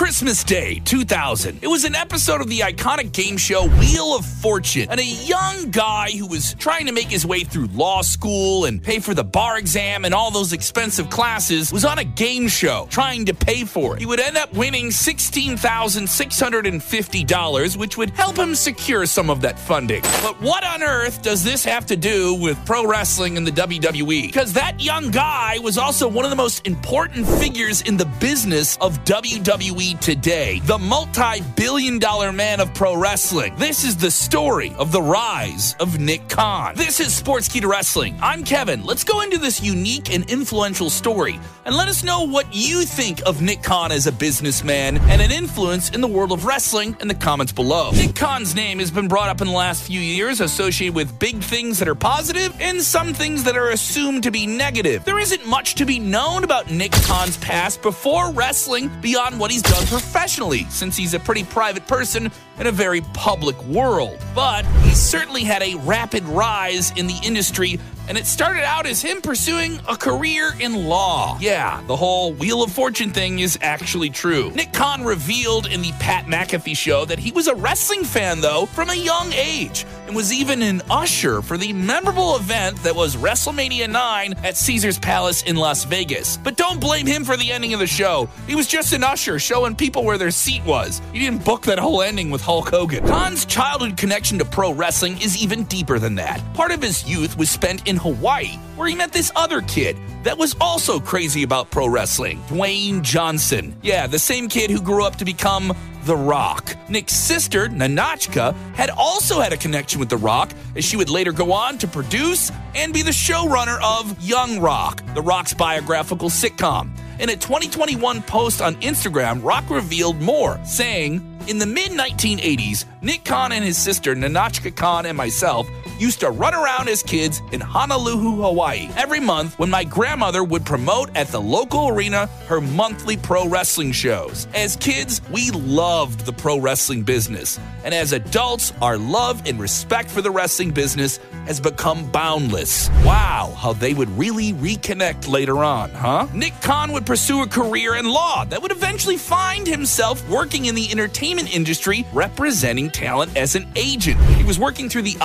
Christmas Day 2000. It was an episode of the iconic game show Wheel of Fortune, and a young guy who was trying to make his way through law school and pay for the bar exam and all those expensive classes was on a game show trying to pay for it. He would end up winning $16,650, which would help him secure some of that funding. But what on earth does this have to do with pro wrestling and the WWE? Because that young guy was also one of the most important figures in the business of WWE today, the multi billion dollar man of pro wrestling. This is the story of the rise of Nick Khan. This is Sportskeeda Wrestling. I'm Kevin. Let's go into this unique and influential story and let us know what you think of Nick Khan as a businessman and an influence in the world of wrestling in the comments below. Nick Khan's name has been brought up in the last few years associated with big things that are positive and some things that are assumed to be negative. There isn't much to be known about Nick Khan's past before wrestling beyond what he's done professionally, since he's a pretty private person in a very public world. But he certainly had a rapid rise in the industry and it started out as him pursuing a career in law. Yeah, the whole Wheel of Fortune thing is actually true. Nick Khan revealed in the Pat McAfee show that he was a wrestling fan, though, from a young age, and was even an usher for the memorable event that was WrestleMania 9 at Caesars Palace in Las Vegas. But don't blame him for the ending of the show. He was just an usher showing people where their seat was. He didn't book that whole ending with Hulk Hogan. Khan's childhood connection to pro wrestling is even deeper than that. Part of his youth was spent in Hawaii, where he met this other kid that was also crazy about pro wrestling Dwayne Johnson. Yeah, the same kid who grew up to become The Rock. Nick's sister, Nahnatchka, had also had a connection with The Rock, as she would later go on to produce and be the showrunner of Young Rock, The Rock's biographical sitcom. In a 2021 post on Instagram, Rock revealed more, saying, In the mid 1980s, Nick Khan and his sister, Nahnatchka Khan, and myself used to run around as kids in Honolulu, Hawaii. Every month, when my grandmother would promote at the local arena her monthly pro wrestling shows. As kids, we loved the pro wrestling business. And as adults, our love and respect for the wrestling business has become boundless. Wow, how they would really reconnect later on, huh? Nick Khan would pursue a career in law that would eventually find himself working in the entertainment industry representing talent as an agent. He was working through the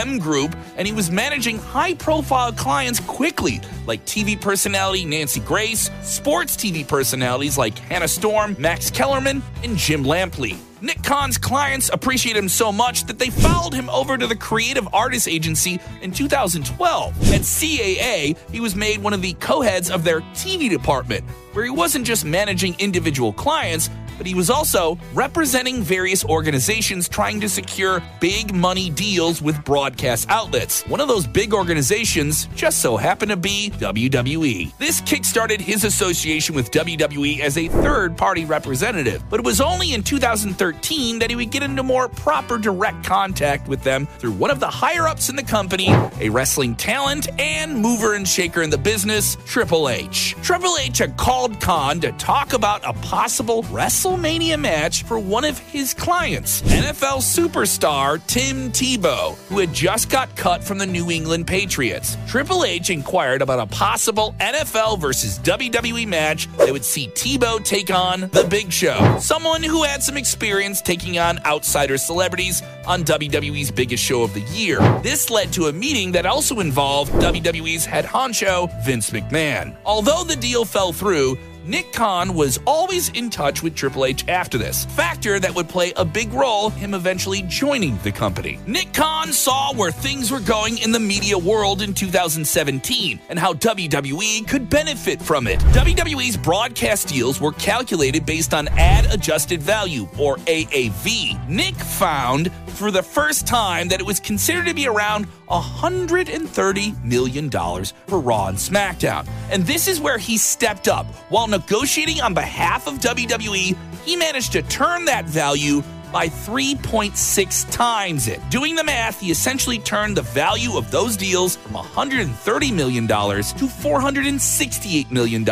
ICM Group, and he was managing high profile clients quickly, like TV personality Nancy Grace, sports TV personalities like Hannah Storm, Max Kellerman, and Jim Lampley. Nick Khan's clients appreciate him so much that they followed him over to the Creative Artists Agency in 2012. At CAA, he was made one of the co heads of their TV department, where he wasn't just managing individual clients, but he was also representing various organizations trying to secure big money deals with broadcast outlets. One of those big organizations just so happened to be WWE. This kickstarted his association with WWE as a third party representative, but it was only in 2013 that he would get into more proper direct contact with them through one of the higher ups in the company, a wrestling talent and mover and shaker in the business, Triple H. Triple H had called Khan to talk about a possible wrestling WrestleMania match for one of his clients, NFL superstar Tim Tebow, who had just got cut from the New England Patriots. Triple H inquired about a possible NFL versus WWE match that would see Tebow take on The Big Show, someone who had some experience taking on outsider celebrities on WWE's biggest show of the year. This led to a meeting that also involved WWE's head honcho, Vince McMahon. Although the deal fell through, Nick Khan was always in touch with Triple H after this, factor that would play a big role him eventually joining the company. Nick Khan saw where things were going in the media world in 2017 and how WWE could benefit from it. WWE's broadcast deals were calculated based on ad adjusted value or AAV. Nick found for the first time that it was considered to be around $130 million for Raw and SmackDown. And this is where he stepped up. While negotiating on behalf of WWE, he managed to turn that value by 3.6 times it. Doing the math, he essentially turned the value of those deals from $130 million to $468 million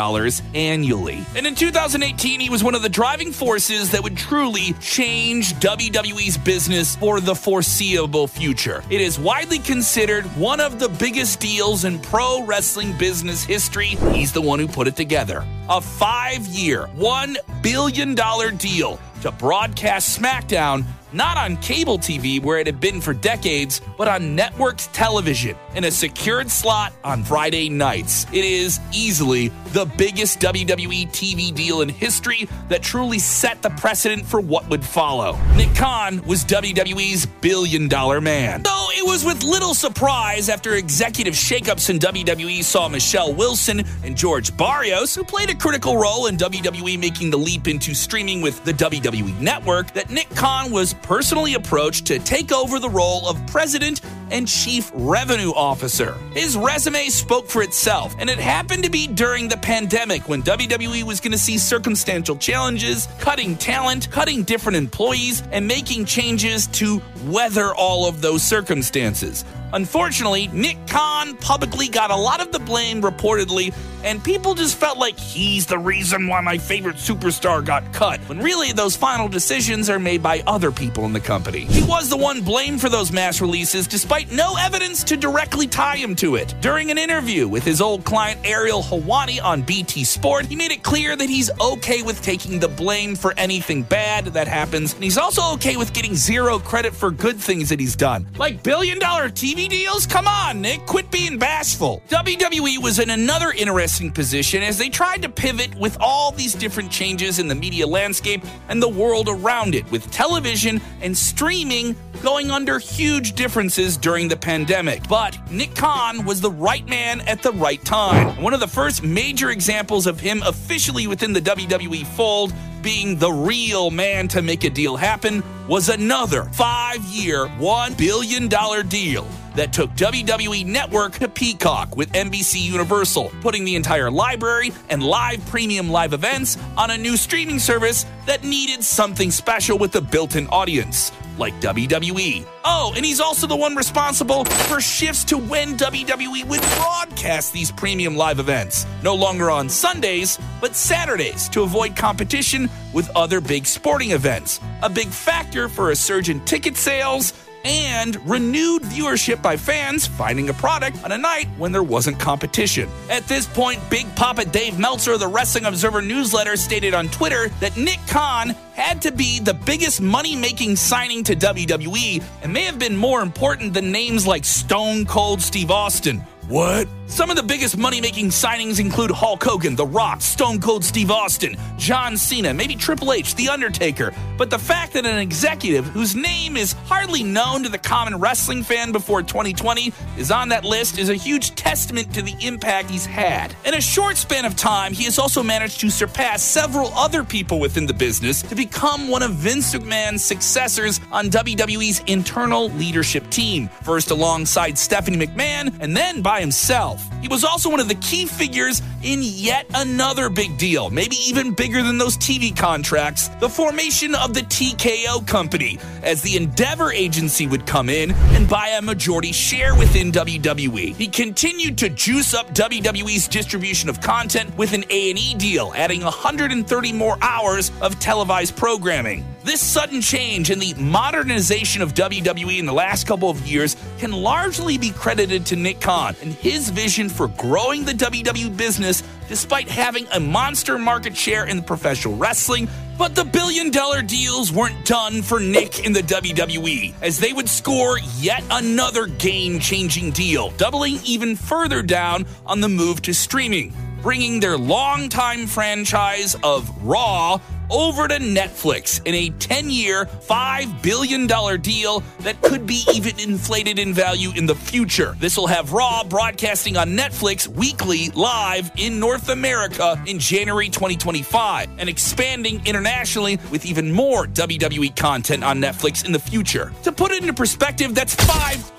annually. And in 2018, he was one of the driving forces that would truly change WWE's business for the foreseeable future. It is widely considered one of the biggest deals in pro wrestling business history. He's the one who put it together. A five year, $1 billion deal to broadcast SmackDown not on cable TV where it had been for decades, but on networked television in a secured slot on Friday nights. It is easily the biggest WWE TV deal in history that truly set the precedent for what would follow. Nick Khan was WWE's billion dollar man. Though it was with little surprise after executive shakeups in WWE saw Michelle Wilson and George Barrios, who played a critical role in WWE making the leap into streaming with the WWE network, that Nick Khan was personally approached to take over the role of president and chief revenue officer. His resume spoke for itself, and it happened to be during the pandemic when WWE was going to see circumstantial challenges, cutting talent, cutting different employees, and making changes to weather all of those circumstances. Unfortunately, Nick Khan publicly got a lot of the blame reportedly, and people just felt like he's the reason why my favorite superstar got cut, when really those final decisions are made by other people in the company. He was the one blamed for those mass releases despite no evidence to directly tie him to it. During an interview with his old client Ariel Helwani on BT Sport, he made it clear that he's okay with taking the blame for anything bad that happens, and he's also okay with getting zero credit for good things that he's done. Like billion dollar TV TV deals? Come on, Nick, quit being bashful. WWE was in another interesting position as they tried to pivot with all these different changes in the media landscape and the world around it, with television and streaming going under huge differences during the pandemic. But Nick Khan was the right man at the right time. One of the first major examples of him officially within the WWE fold being the real man to make a deal happen was another five year, $1 billion deal that took WWE Network to Peacock with NBC Universal, putting the entire library and live premium live events on a new streaming service that needed something special with a built in audience like WWE. Oh, and he's also the one responsible for shifts to when WWE would broadcast these premium live events. No longer on Sundays, but Saturdays to avoid competition with other big sporting events. A big factor for a surge in ticket sales and renewed viewership by fans finding a product on a night when there wasn't competition. At this point, Big Papa Dave Meltzer of the Wrestling Observer newsletter stated on Twitter that Nick Khan had to be the biggest money making signing to WWE and may have been more important than names like Stone Cold Steve Austin. What? Some of the biggest money making signings include Hulk Hogan, The Rock, Stone Cold Steve Austin, John Cena, maybe Triple H, The Undertaker. But the fact that an executive whose name is hardly known to the common wrestling fan before 2020 is on that list is a huge testament to the impact he's had. In a short span of time, he has also managed to surpass several other people within the business to become one of Vince McMahon's successors on WWE's internal leadership team, first alongside Stephanie McMahon and then by himself. He was also one of the key figures in yet another big deal, maybe even bigger than those TV contracts the formation of the TKO Company, as the Endeavor Agency would come in and buy a majority share within WWE. He continued to juice up WWE's distribution of content with an A&E deal, adding 130 more hours of televised programming. This sudden change in the modernization of WWE in the last couple of years can largely be credited to Nick Khan and his vision for growing the WWE business despite having a monster market share in professional wrestling. But the billion dollar deals weren't done for Nick in the WWE, as they would score yet another game changing deal, doubling even further down on the move to streaming, bringing their longtime franchise of Raw over to Netflix in a 10 year, $5 billion deal that could be even inflated in value in the future. This will have Raw broadcasting on Netflix weekly live in North America in January 2025 and expanding internationally with even more WWE content on Netflix in the future. To put it into perspective, that's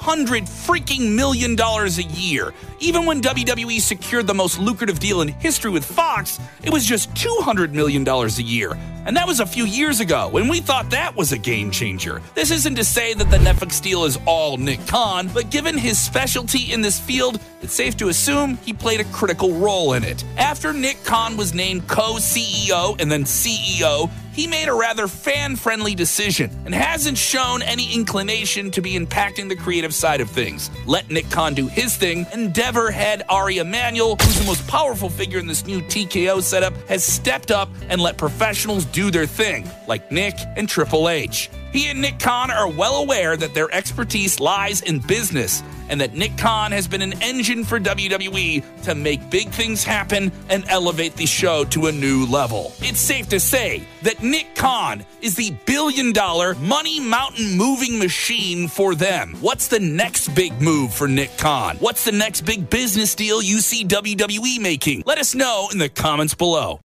500 freaking million dollars a year. Even when WWE secured the most lucrative deal in history with Fox, it was just $200 million a year. And that was a few years ago, when we thought that was a game changer. This isn't to say that the Netflix deal is all Nick Khan, but given his specialty in this field, it's safe to assume he played a critical role in it. After Nick Khan was named co CEO and then CEO, he made a rather fan friendly decision and hasn't shown any inclination to be impacting the creative side of things. Let Nick Khan do his thing. Endeavor head Ari Emanuel, who's the most powerful figure in this new TKO setup, has stepped up and let professionals do their thing, like Nick and Triple H. He and Nick Khan are well aware that their expertise lies in business and that Nick Khan has been an engine for WWE to make big things happen and elevate the show to a new level. It's safe to say that Nick Khan is the billion dollar money mountain moving machine for them. What's the next big move for Nick Khan? What's the next big business deal you see WWE making? Let us know in the comments below.